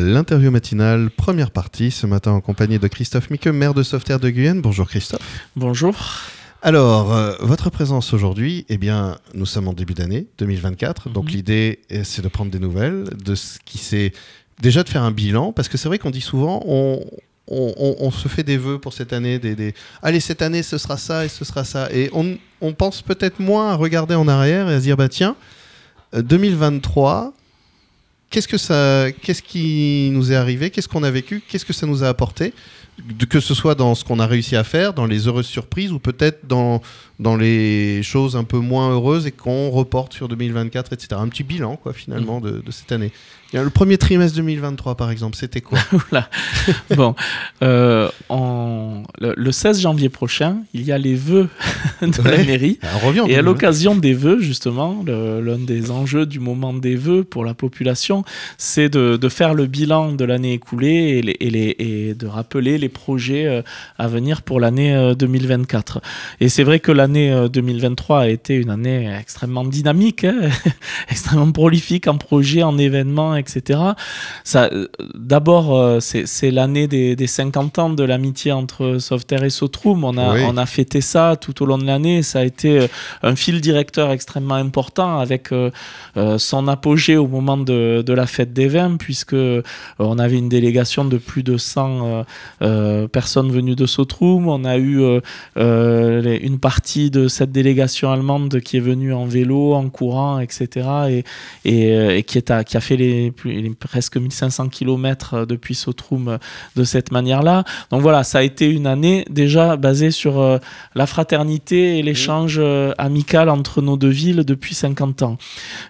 l'interview matinale, première partie, ce matin en compagnie de Christophe Mique, maire de Sauveterre de Guyenne. Bonjour Christophe. Bonjour. Alors, euh, votre présence aujourd'hui, eh bien, nous sommes en début d'année 2024, donc Mhm. l'idée, eh, c'est de prendre des nouvelles, de ce qui s'est... Déjà de faire un bilan, parce que c'est vrai qu'on dit souvent, on, on, on- on se fait des vœux pour cette année, des, des- allez, cette année, ce sera ça et ce sera ça. Et on, on pense peut-être moins à regarder en arrière et à se dire, bah tiens, euh, 2023, qu'est-ce que ça, qu'est-ce qui nous est arrivé, qu'est-ce qu'on a vécu, qu'est-ce que ça nous a apporté, que ce soit dans ce qu'on a réussi à faire, dans les heureuses surprises ou peut-être dans, dans les choses un peu moins heureuses et qu'on reporte sur 2024, etc. Un petit bilan, quoi, finalement, de, de cette année. Le premier trimestre 2023, par exemple, c'était quoi? Bon, euh, en- le, le 16 janvier prochain, il y a les vœux de la mairie. On revient en Et à 2020. l'occasion des vœux, justement, l'un des enjeux du moment des vœux pour la population, c'est de, de faire le bilan de l'année écoulée et, les- et les- et de rappeler les projets euh, à venir pour l'année euh, 2024. Et c'est vrai que l'année euh, 2023 a été une année extrêmement dynamique, hein, extrêmement prolifique en projets, en événements, etc. Ça, euh, D'abord, euh, c'est l'année des, des 50 ans de l'amitié entre Sauveterre et Sotrum. On a, Oui. on a fêté ça tout au long de l'année. Ça a été euh, un fil directeur extrêmement important avec euh, euh, son apogée au moment de, de la fête des vins, puisque euh, on avait une délégation de plus de 100 euh, euh, personnes venues de Sotrum. On a eu euh, euh, les- une partie de cette délégation allemande qui est venue en vélo, en courant, etc. Et, euh, qui, a fait les, presque 1500 km depuis Sotrum euh, de cette manière-là. Donc voilà, ça a été une année déjà basée sur euh, la fraternité et l'échange euh, amical entre nos deux villes depuis 50 ans.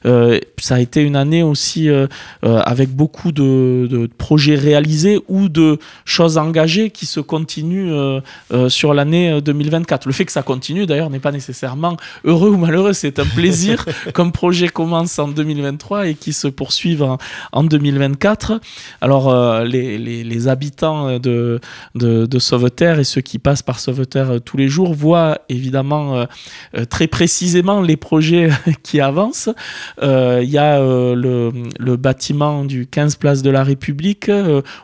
Euh, ça a été une année aussi euh, euh, avec beaucoup de, de projets réalisés ou de choses engagées qui se continuent euh, euh, sur l'année euh, 2024. Le fait que ça continue d'ailleurs n'est pas nécessairement heureux ou malheureux, c'est un plaisir qu'un projet commence en 2023 et qui se poursuive en, en 2024. Alors euh, les, les- les habitants de, de, de Sauveterre et ceux qui passent par Sauveterre euh, tous les jours voient évidemment euh, très précisément les projets qui avancent. Euh, Il y a le, le bâtiment du 15 Place de la République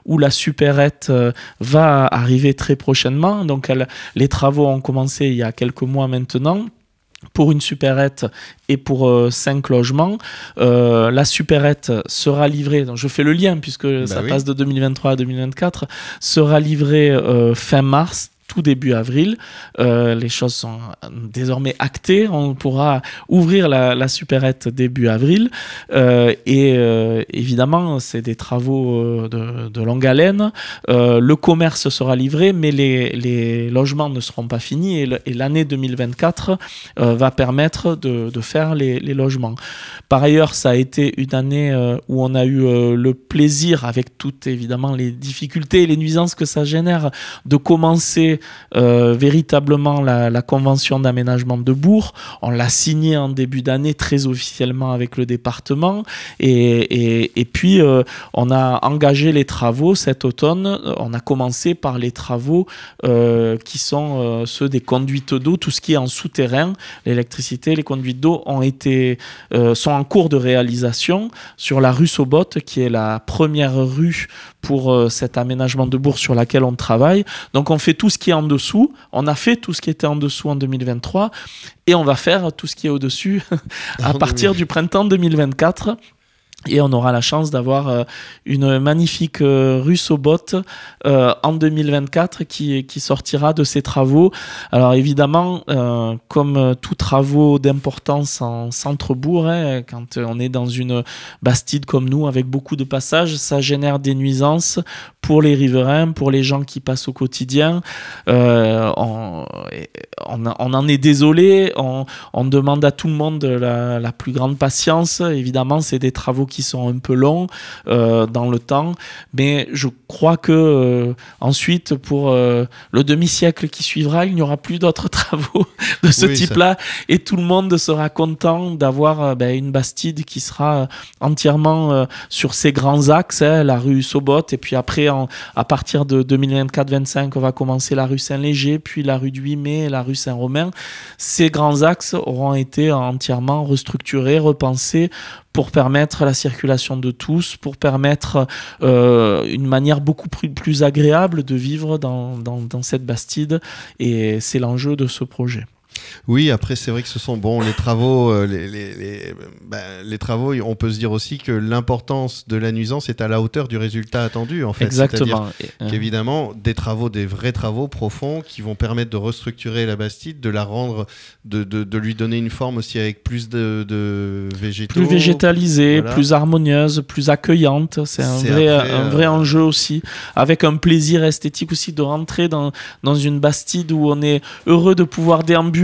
où la supérette va arriver très prochainement. Donc elle- les travaux ont commencé il y a quelques mois maintenant pour une supérette et pour euh, cinq logements. Euh, la supérette sera livrée, donc je fais le lien puisque ça oui. passe de 2023 à 2024, sera livrée euh, fin mars tout début avril. Euh, les choses sont désormais actées. On pourra ouvrir la, la supérette début avril. Euh, et euh, évidemment, c'est des travaux euh, de, longue haleine. Euh, le commerce sera livré, mais les, logements ne seront pas finis. Et l'année 2024 euh, va permettre de, faire les, logements. Par ailleurs, ça a été une année euh, où on a eu euh, le plaisir, avec toutes évidemment les difficultés et les nuisances que ça génère, de commencer euh, véritablement la, convention d'aménagement de Bourg. On l'a signée en début d'année très officiellement avec le département. Et, et, puis, euh, on a engagé les travaux cet automne. On a commencé par les travaux euh, qui sont ceux des conduites d'eau, tout ce qui est en souterrain, l'électricité, les conduites d'eau ont été, sont en cours de réalisation sur la rue Sobot, qui est la première rue pour cet aménagement de bourg sur laquelle on travaille. Donc on fait tout ce qui est en dessous. On a fait tout ce qui était en dessous en 2023 et on va faire tout ce qui est au-dessus à partir du printemps 2024. Et on aura la chance d'avoir euh, une magnifique euh, rue Sobot euh, en 2024 qui, qui sortira de ces travaux. Alors évidemment, comme tous travaux d'importance en centre-bourg, hein, quand on est dans une bastide comme nous avec beaucoup de passages, ça génère des nuisances pour les riverains, pour les gens qui passent au quotidien. On, en est désolé, on, on demande à tout le monde la, la plus grande patience. Évidemment, c'est des travaux qui sont un peu longs euh, dans le temps, mais je crois que euh, ensuite, pour euh, le demi-siècle qui suivra, il n'y aura plus d'autres travaux de ce Oui, type-là, et tout le monde sera content d'avoir ben, une Bastide qui sera entièrement sur ces grands axes, hein, la rue Sobot, et puis après, en- à partir de 2024-25, on va commencer la rue Saint-Léger, puis la rue du 8 mai, la rue Saint-Romain. Ces grands axes auront été entièrement restructurés, repensés pour permettre la circulation de tous, pour permettre une manière beaucoup plus, agréable de vivre dans cette Bastide. Et c'est l'enjeu de ce projet. Oui, après c'est vrai que ce sont bon les travaux, euh, les, les, ben, les, travaux. On peut se dire aussi que l'importance de la nuisance est à la hauteur du résultat attendu en fait. Exactement. Euh, Qu'évidemment des travaux, des vrais travaux profonds qui vont permettre de restructurer la Bastide, de la rendre, de, de, de lui donner une forme aussi avec plus de, de végétaux, plus végétalisée, plus harmonieuse, plus accueillante. C'est un vrai, un vrai euh, enjeu aussi, avec un plaisir esthétique aussi de rentrer dans dans une Bastide où on est heureux de pouvoir déambuler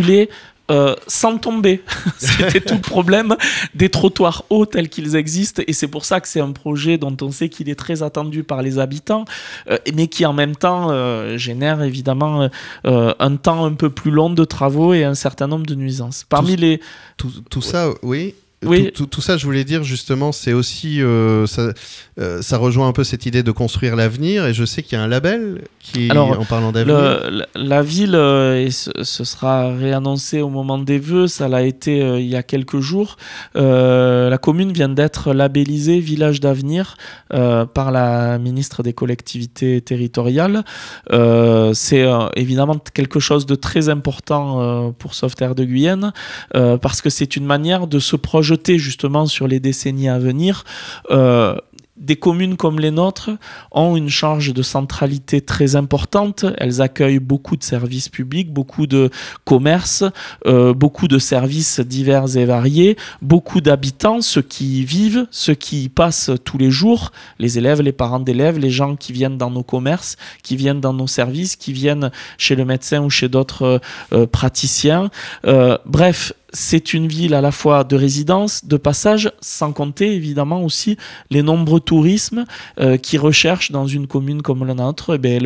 euh, sans tomber. C'était tout le problème des trottoirs hauts tels qu'ils existent. Et c'est pour ça que c'est un projet dont on sait qu'il est très attendu par les habitants, euh, mais qui en même temps euh, génère évidemment un temps un peu plus long de travaux et un certain nombre de nuisances. Parmi les... tout ça, oui. Oui. Tout, tout, ça, je voulais dire justement, c'est aussi, euh, ça, euh, ça, rejoint un peu cette idée de construire l'avenir. Et je sais qu'il y a un label qui, en parlant d'avenir, la ville, euh, et ce, sera réannoncé au moment des vœux. Ça l'a été il y a quelques jours. la commune vient d'être labellisée village d'avenir par la ministre des collectivités territoriales. c'est évidemment quelque chose de très important pour Sauveterre de Guyenne parce que c'est une manière de se projeter justement sur les décennies à venir, euh, des communes comme les nôtres ont une charge de centralité très importante. Elles accueillent beaucoup de services publics, beaucoup de commerces, euh, beaucoup de services divers et variés, beaucoup d'habitants, ceux qui vivent, ceux qui y passent tous les jours, les élèves, les parents d'élèves, les gens qui viennent dans nos commerces, qui viennent dans nos services, qui viennent chez le médecin ou chez d'autres euh, praticiens. bref, c'est une ville à la fois de résidence, de passage, sans compter évidemment aussi les nombreux tourismes euh, qui recherchent dans une commune comme la nôtre eh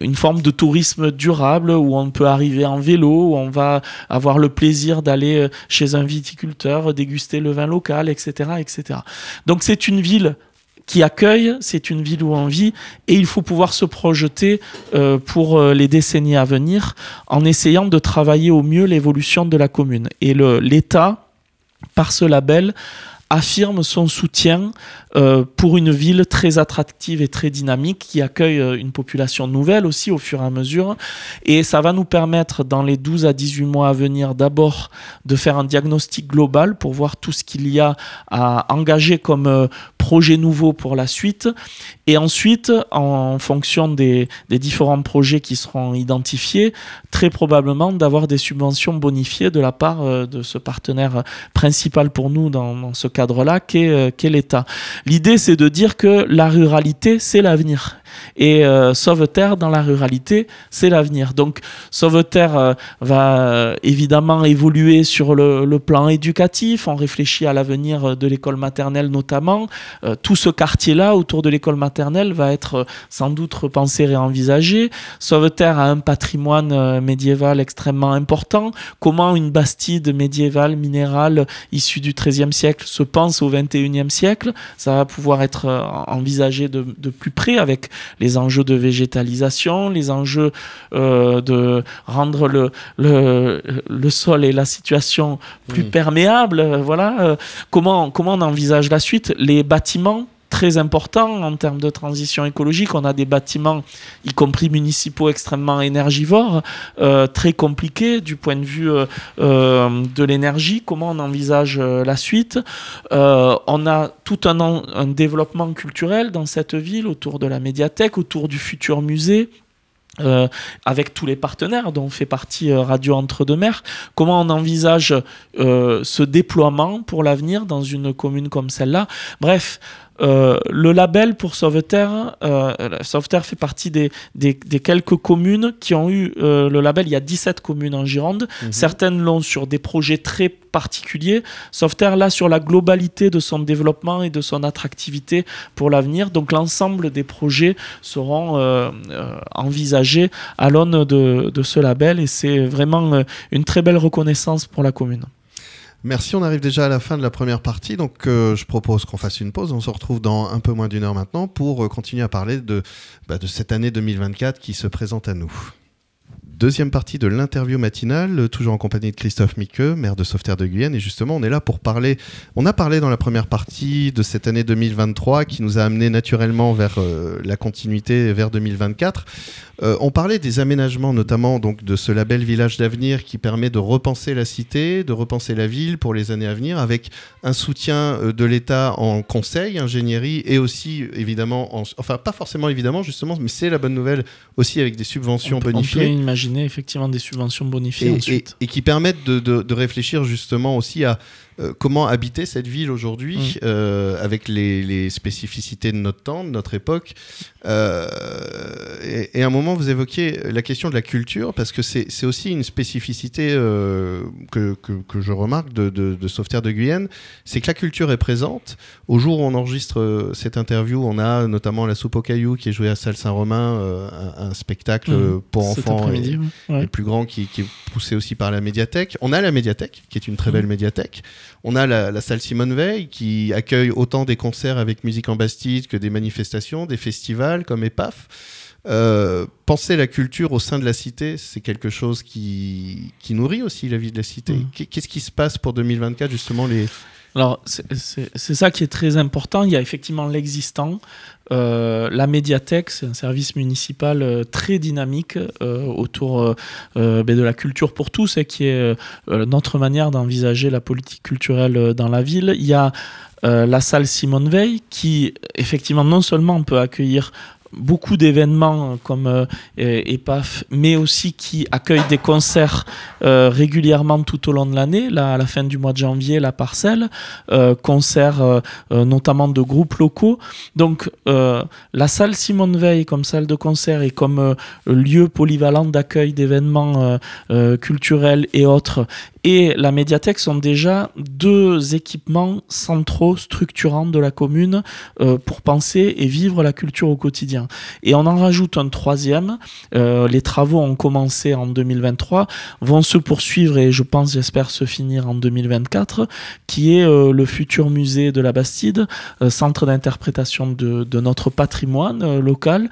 une forme de tourisme durable où on peut arriver en vélo, où on va avoir le plaisir d'aller euh, chez un viticulteur, déguster le vin local, etc. etc. Donc c'est une ville qui accueille, c'est une ville où on vit, et il faut pouvoir se projeter euh, pour euh, les décennies à venir en essayant de travailler au mieux l'évolution de la commune. Et l'État, par ce label, affirme son soutien euh, pour une ville très attractive et très dynamique qui accueille euh, une population nouvelle aussi au fur et à mesure. Et ça va nous permettre dans les 12 à 18 mois à venir d'abord de faire un diagnostic global pour voir tout ce qu'il y a à engager comme euh, projet nouveau pour la suite. Et ensuite, en fonction des, différents projets qui seront identifiés, très probablement d'avoir des subventions bonifiées de la part de ce partenaire principal pour nous dans, dans ce cadre-là, qu'est qu l'État. L'idée, c'est de dire que la ruralité, c'est l'avenir. Et euh, Sauveterre, dans la ruralité, c'est l'avenir. Donc, Sauveterre euh, va euh, évidemment évoluer sur le, plan éducatif. On réfléchit à l'avenir de l'école maternelle notamment. tout ce quartier-là, autour de l'école maternelle, va être sans doute repensé et envisagé. Sauveterre a un patrimoine médiéval extrêmement important. Comment une bastide médiévale, minérale, issue du XIIIe siècle, se pense au XXIe siècle? Ça va pouvoir être envisagé de, de plus près avec les enjeux de végétalisation, les enjeux euh, de rendre le, le, le, sol et la situation plus mmh. perméables. Voilà. Euh, comment, comment on envisage la suite? Les bâtiments très important en termes de transition écologique. On a des bâtiments, y compris municipaux, extrêmement énergivores, euh, très compliqués du point de vue euh, euh, de l'énergie. Comment on envisage la suite? On a tout un, développement culturel dans cette ville autour de la médiathèque, autour du futur musée. avec tous les partenaires dont fait partie Radio Entre-deux-Mers, comment on envisage ce déploiement pour l'avenir dans une commune comme celle-là? Bref, euh, le label pour Sauveterre, euh, Sauveterre fait partie des, des, quelques communes qui ont eu euh, le label. Il y a 17 communes en Gironde. Mhm. Certaines l'ont sur des projets très particuliers. Sauveterre, là, sur la globalité de son développement et de son attractivité pour l'avenir. Donc, l'ensemble des projets seront envisagés à l'aune de, de, ce label et c'est vraiment une très belle reconnaissance pour la commune. Merci, on arrive déjà à la fin de la première partie, donc euh, je propose qu'on fasse une pause. On se retrouve dans un peu moins d'une heure maintenant pour euh, continuer à parler de, bah, de cette année 2024 qui se présente à nous. Deuxième partie de l'interview matinale, toujours en compagnie de Christophe Miqueux, maire de Sauveterre de Guyane. Et justement, on est là pour parler. On a parlé dans la première partie de cette année 2023 qui nous a amené naturellement vers euh, la continuité vers 2024. Euh, on parlait des aménagements, notamment donc de ce label Village d'avenir qui permet de repenser la cité, de repenser la ville pour les années à venir, avec un soutien euh, de l'État en conseil, ingénierie et aussi évidemment, enfin pas forcément évidemment justement, mais c'est la bonne nouvelle aussi avec des subventions bonifiées. On peut imaginer effectivement des subventions bonifiées et, ensuite. Et, qui permettent de, réfléchir justement aussi à euh, comment habiter cette ville aujourd'hui mm. euh, avec les, spécificités de notre temps, de notre époque. Euh, et, à un moment, vous évoquiez la question de la culture parce que c'est aussi une spécificité que, que, je remarque de, de, de Sauveterre de Guyane, c'est que la culture est présente. Au jour où on enregistre cette interview, on a notamment la soupe au caillou qui est jouée à Salle Saint-Romain, un, spectacle mm. pour enfants et, plus grand qui, qui, est poussé aussi par la médiathèque. On a la médiathèque qui est une très belle médiathèque. On a la, salle Simone Veil qui accueille autant des concerts avec musique en Bastide que des manifestations, des festivals comme EPAF. Euh, penser la culture au sein de la cité, c'est quelque chose qui, qui, nourrit aussi la vie de la cité. Mm. Qu'est-ce qui se passe pour 2024 justement les, alors, c'est ça qui est très important. Il y a effectivement l'existant. Euh, la médiathèque, c'est un service municipal euh, très dynamique euh, autour ben, de la culture pour tous, et qui est notre manière d'envisager la politique culturelle dans la ville. Il y a la salle Simone Veil, qui effectivement non seulement peut accueillir beaucoup d'événements euh, comme euh, EPAF, mais aussi qui accueille des concerts euh, régulièrement tout au long de l'année. Là, à la fin du mois de janvier, la parcelle, concerts notamment de groupes locaux. Donc, la salle Simone Veil comme salle de concert et comme lieu polyvalent d'accueil d'événements culturels et autres et la médiathèque sont déjà deux équipements centraux, structurants de la commune euh, pour penser et vivre la culture au quotidien. Et on en rajoute un troisième. Euh, les travaux ont commencé en 2023, vont se poursuivre et je pense, j'espère, se finir en 2024, qui est euh, le futur musée de la Bastide, centre d'interprétation de, de, notre patrimoine local,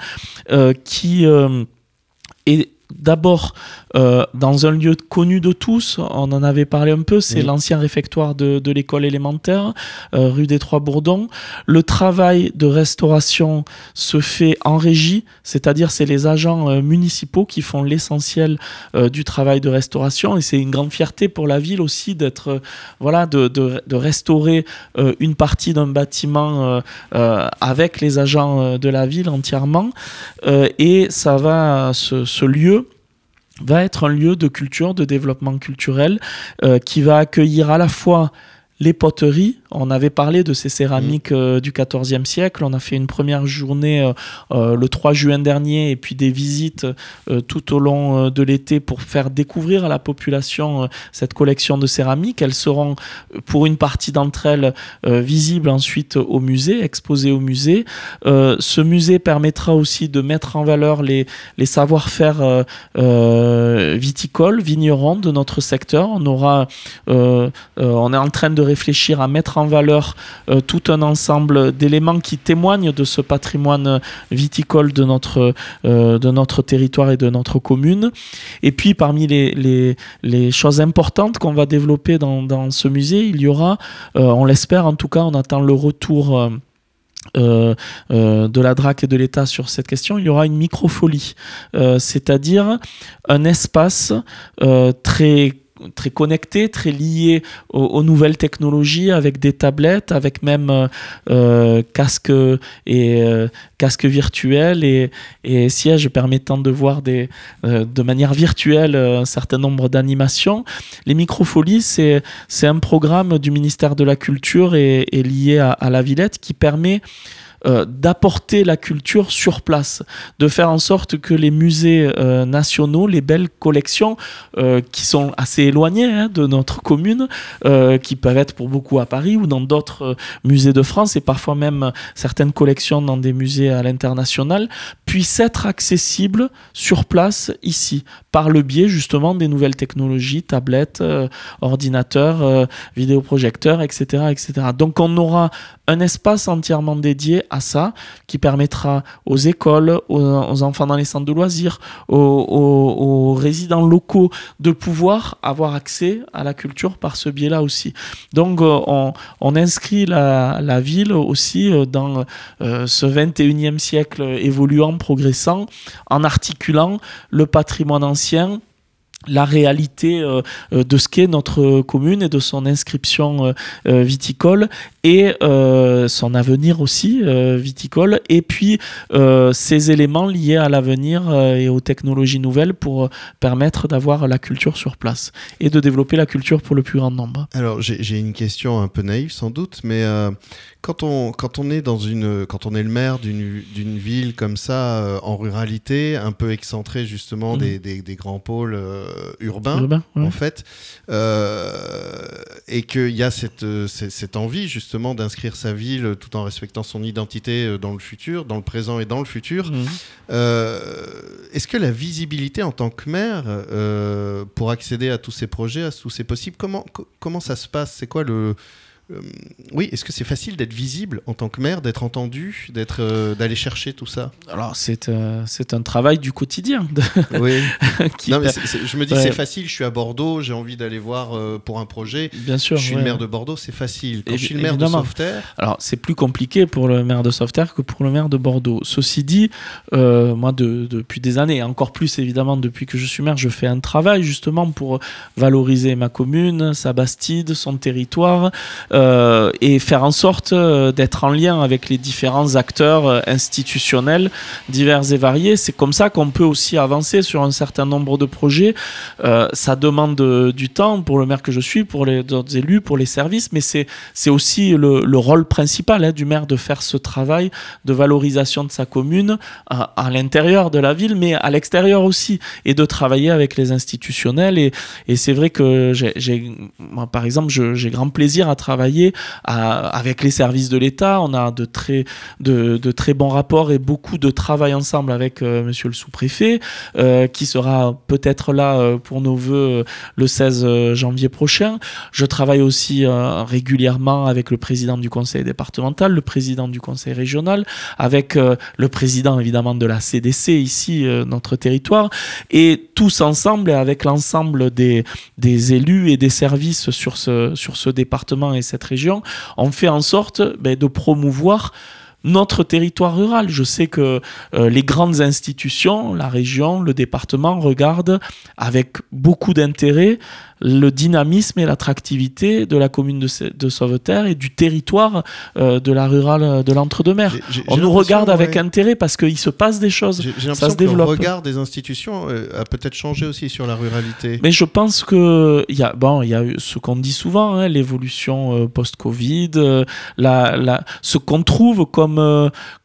qui est d'abord euh, dans un lieu connu de tous, on en avait parlé un peu, c'est l'ancien réfectoire de, l'école élémentaire, euh, rue des Trois Bourdons. Le travail de restauration se fait en régie, c'est-à-dire c'est les agents euh, municipaux qui font l'essentiel du travail de restauration et c'est une grande fierté pour la ville aussi d'être, voilà, de, de, restaurer une partie d'un bâtiment avec les agents de la ville entièrement. et ça va, ce, ce lieu, va être un lieu de culture, de développement culturel, euh, qui va accueillir à la fois les poteries. On avait parlé de ces céramiques mm. euh, du XIVe siècle. On a fait une première journée euh, euh, le 3 juin dernier et puis des visites tout au long de l'été pour faire découvrir à la population cette collection de céramiques. Elles seront pour une partie d'entre elles visibles ensuite au musée, exposées au musée. ce musée permettra aussi de mettre en valeur les, les savoir-faire viticoles, vignerons de notre secteur. On aura, on est en train de réfléchir à mettre en valeur euh, tout un ensemble d'éléments qui témoignent de ce patrimoine viticole de notre, euh, de notre territoire et de notre commune. Et puis parmi les, les, choses importantes qu'on va développer dans, ce musée, il y aura, euh, on l'espère en tout cas, on attend le retour. de la DRAC et de l'État sur cette question, il y aura une microfolie, c'est-à-dire un espace très très connecté, très lié aux, nouvelles technologies, avec des tablettes, avec même euh, euh casques et euh, casques virtuels et, sièges permettant de voir des, euh, de manière virtuelle un certain nombre d'animations. Les microfolies, c'est c'est un programme du ministère de la Culture et, lié à la Villette qui permet euh, d'apporter la culture sur place, de faire en sorte que les musées euh, nationaux, les belles collections euh, qui sont assez éloignées hein, de notre commune, qui peuvent être pour beaucoup à Paris ou dans d'autres musées de France et parfois même certaines collections dans des musées à l'international, puissent être accessibles sur place ici, par le biais justement des nouvelles technologies, tablettes, ordinateurs, vidéoprojecteurs, etc., etc. Donc on aura un espace entièrement dédié à ça, qui permettra aux écoles, aux, enfants dans les centres de loisirs, aux, résidents locaux de pouvoir avoir accès à la culture par ce biais-là aussi. Donc on, inscrit la, ville aussi dans ce 21e siècle évoluant, progressant, en articulant le patrimoine ancien la réalité euh, euh, de ce qu'est notre commune et de son inscription euh, viticole et son avenir aussi viticole et puis ces éléments liés à l'avenir et aux technologies nouvelles pour permettre d'avoir la culture sur place et de développer la culture pour le plus grand nombre. Alors j'ai une question un peu naïve sans doute mais quand on, quand on est dans une, quand on est le maire d'une ville comme ça, euh, en ruralité, un peu excentré justement des, mhm. des, grands pôles euh, urbains, en fait, euh, et qu'il y a cette, cette, envie justement d'inscrire sa ville tout en respectant son identité dans le futur, dans le présent et dans le futur, mhm. est-ce que la visibilité en tant que maire pour accéder à tous ces projets, à tous ces possibles, comment, comment ça se passe? C'est quoi le euh, oui, est-ce que c'est facile d'être visible en tant que maire, d'être entendu, d'être, euh, d'aller chercher tout ça? Alors c'est euh, c'est un travail du quotidien. Oui. non, mais je me dis c'est facile. Je suis à Bordeaux, j'ai envie d'aller voir pour un projet. Bien sûr. Je suis le maire de Bordeaux, c'est facile. Quand je suis le maire de Sauveterre. Alors c'est plus compliqué pour le maire de Sauveterre que pour le maire de Bordeaux. Ceci dit, moi de, depuis des années, encore plus évidemment depuis que je suis maire, je fais un travail justement pour valoriser ma commune, sa bastide, son territoire. Euh, et faire en sorte euh, d'être en lien avec les différents acteurs euh, institutionnels divers et variés. C'est comme ça qu'on peut aussi avancer sur un certain nombre de projets. ça demande du temps pour le maire que je suis, pour les autres élus, pour les services, mais c'est aussi le, rôle principal hein, du maire de faire ce travail de valorisation de sa commune à, l'intérieur de la ville, mais à l'extérieur aussi, et de travailler avec les institutionnels. Et, et c'est vrai que j'ai, par exemple, j'ai grand plaisir à travailler avec les services de l'État. On a de très, de, très bons rapports et beaucoup de travail ensemble avec euh, monsieur le sous-préfet, euh, qui sera peut-être là euh, pour nos voeux le 16 janvier prochain. Je travaille aussi régulièrement avec le président du conseil départemental, le président du conseil régional, avec le président évidemment de la CDC ici, notre territoire, et tous ensemble et avec l'ensemble des, élus et des services sur ce, sur ce département et cette région, on fait en sorte ben, de promouvoir notre territoire rural. Je sais que euh, les grandes institutions, la région, le département regardent avec beaucoup d'intérêt le dynamisme et l'attractivité de la commune de, de Sauveterre et du territoire euh, de la rurale de l'entre-deux-mer. On nous regarde avec intérêt parce qu'il se passe des choses. ça se développe. le regard des institutions euh, a peut-être changé aussi sur la ruralité. Mais je pense que il y a bon, il y a ce qu'on dit souvent, hein, l'évolution euh, post-Covid, la, la, ce qu'on trouve comme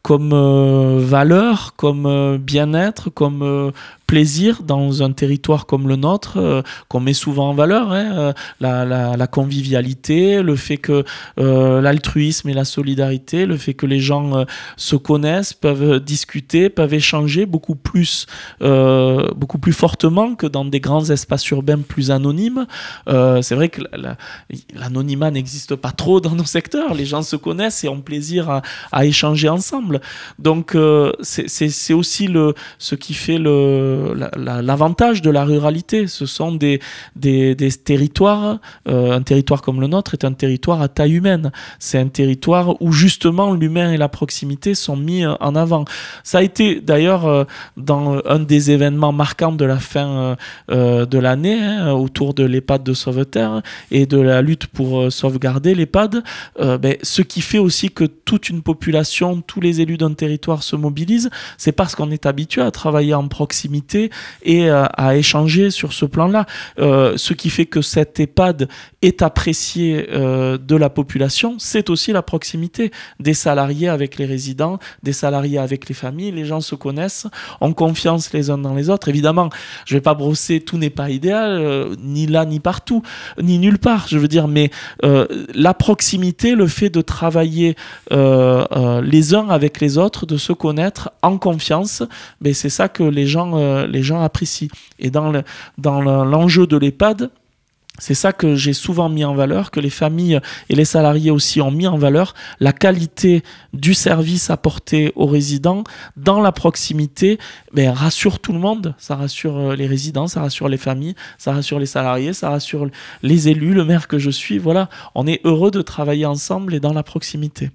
comme valeur, comme bien-être, comme plaisir dans un territoire comme le nôtre, euh, qu'on met souvent en valeur, hein, euh, la, convivialité, le fait que euh, l'altruisme et la solidarité, le fait que les gens se connaissent, peuvent discuter, peuvent échanger beaucoup plus, beaucoup plus fortement que dans des grands espaces urbains plus anonymes. C'est vrai que l'anonymat n'existe pas trop dans nos secteurs, les gens se connaissent et ont plaisir à, à échanger ensemble. Donc c'est aussi le, ce qui fait le l'avantage de la ruralité. Ce sont des, des, territoires, euh, un territoire comme le nôtre est un territoire à taille humaine. C'est un territoire où justement l'humain et la proximité sont mis euh, en avant. Ça a été d'ailleurs euh, dans un des événements marquants de la fin de l'année hein, autour de l'EHPAD de Sauveterre et de la lutte pour sauvegarder l'EHPAD. Ben, ce qui fait aussi que toute une population, tous les élus d'un territoire se mobilisent, c'est parce qu'on est habitué à travailler en proximité et euh, à échanger sur ce plan-là. Euh, ce qui fait que cette EHPAD est apprécié euh, de la population, c'est aussi la proximité des salariés avec les résidents, des salariés avec les familles. Les gens se connaissent, ont confiance les uns dans les autres. Évidemment, je ne vais pas brosser, tout n'est pas idéal, ni là, ni partout, ni nulle part, je veux dire, mais la proximité, le fait de travailler les uns avec les autres, de se connaître en confiance, ben, c'est ça que les gens les gens apprécient. Et dans l'enjeu de l'EHPAD, c'est ça que j'ai souvent mis en valeur, que les familles et les salariés aussi ont mis en valeur, la qualité du service apporté aux résidents dans la proximité, ben, rassure tout le monde, ça rassure euh, les résidents, ça rassure les familles, ça rassure les salariés, ça rassure les élus, le maire que je suis, voilà, on est heureux de travailler ensemble et dans la proximité.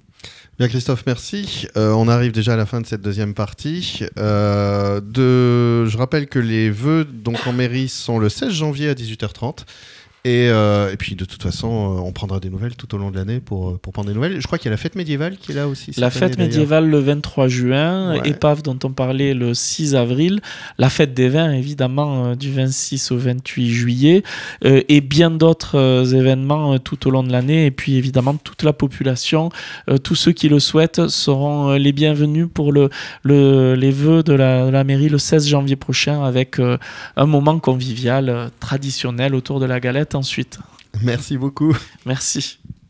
Bien Christophe, merci. Euh, on arrive déjà à la fin de cette deuxième partie. Euh. Je rappelle que les vœux donc en mairie sont le 16 janvier à 18h30. Euh, et, puis de toute façon, euh, on prendra des nouvelles tout au long de l'année pour, euh, pour prendre des nouvelles. Je crois qu'il y a la fête médiévale qui est là aussi. La fête médiévale le 23 juin, épave dont on parlait le 6 avril, la fête des vins évidemment du 26 au 28 juillet, et bien d'autres événements tout au long de l'année. Et puis évidemment, toute la population, tous ceux qui le souhaitent seront les bienvenus pour le, le les vœux de la, de la, mairie le 16 janvier prochain avec un moment convivial traditionnel autour de la galette ensuite. Merci beaucoup. Merci.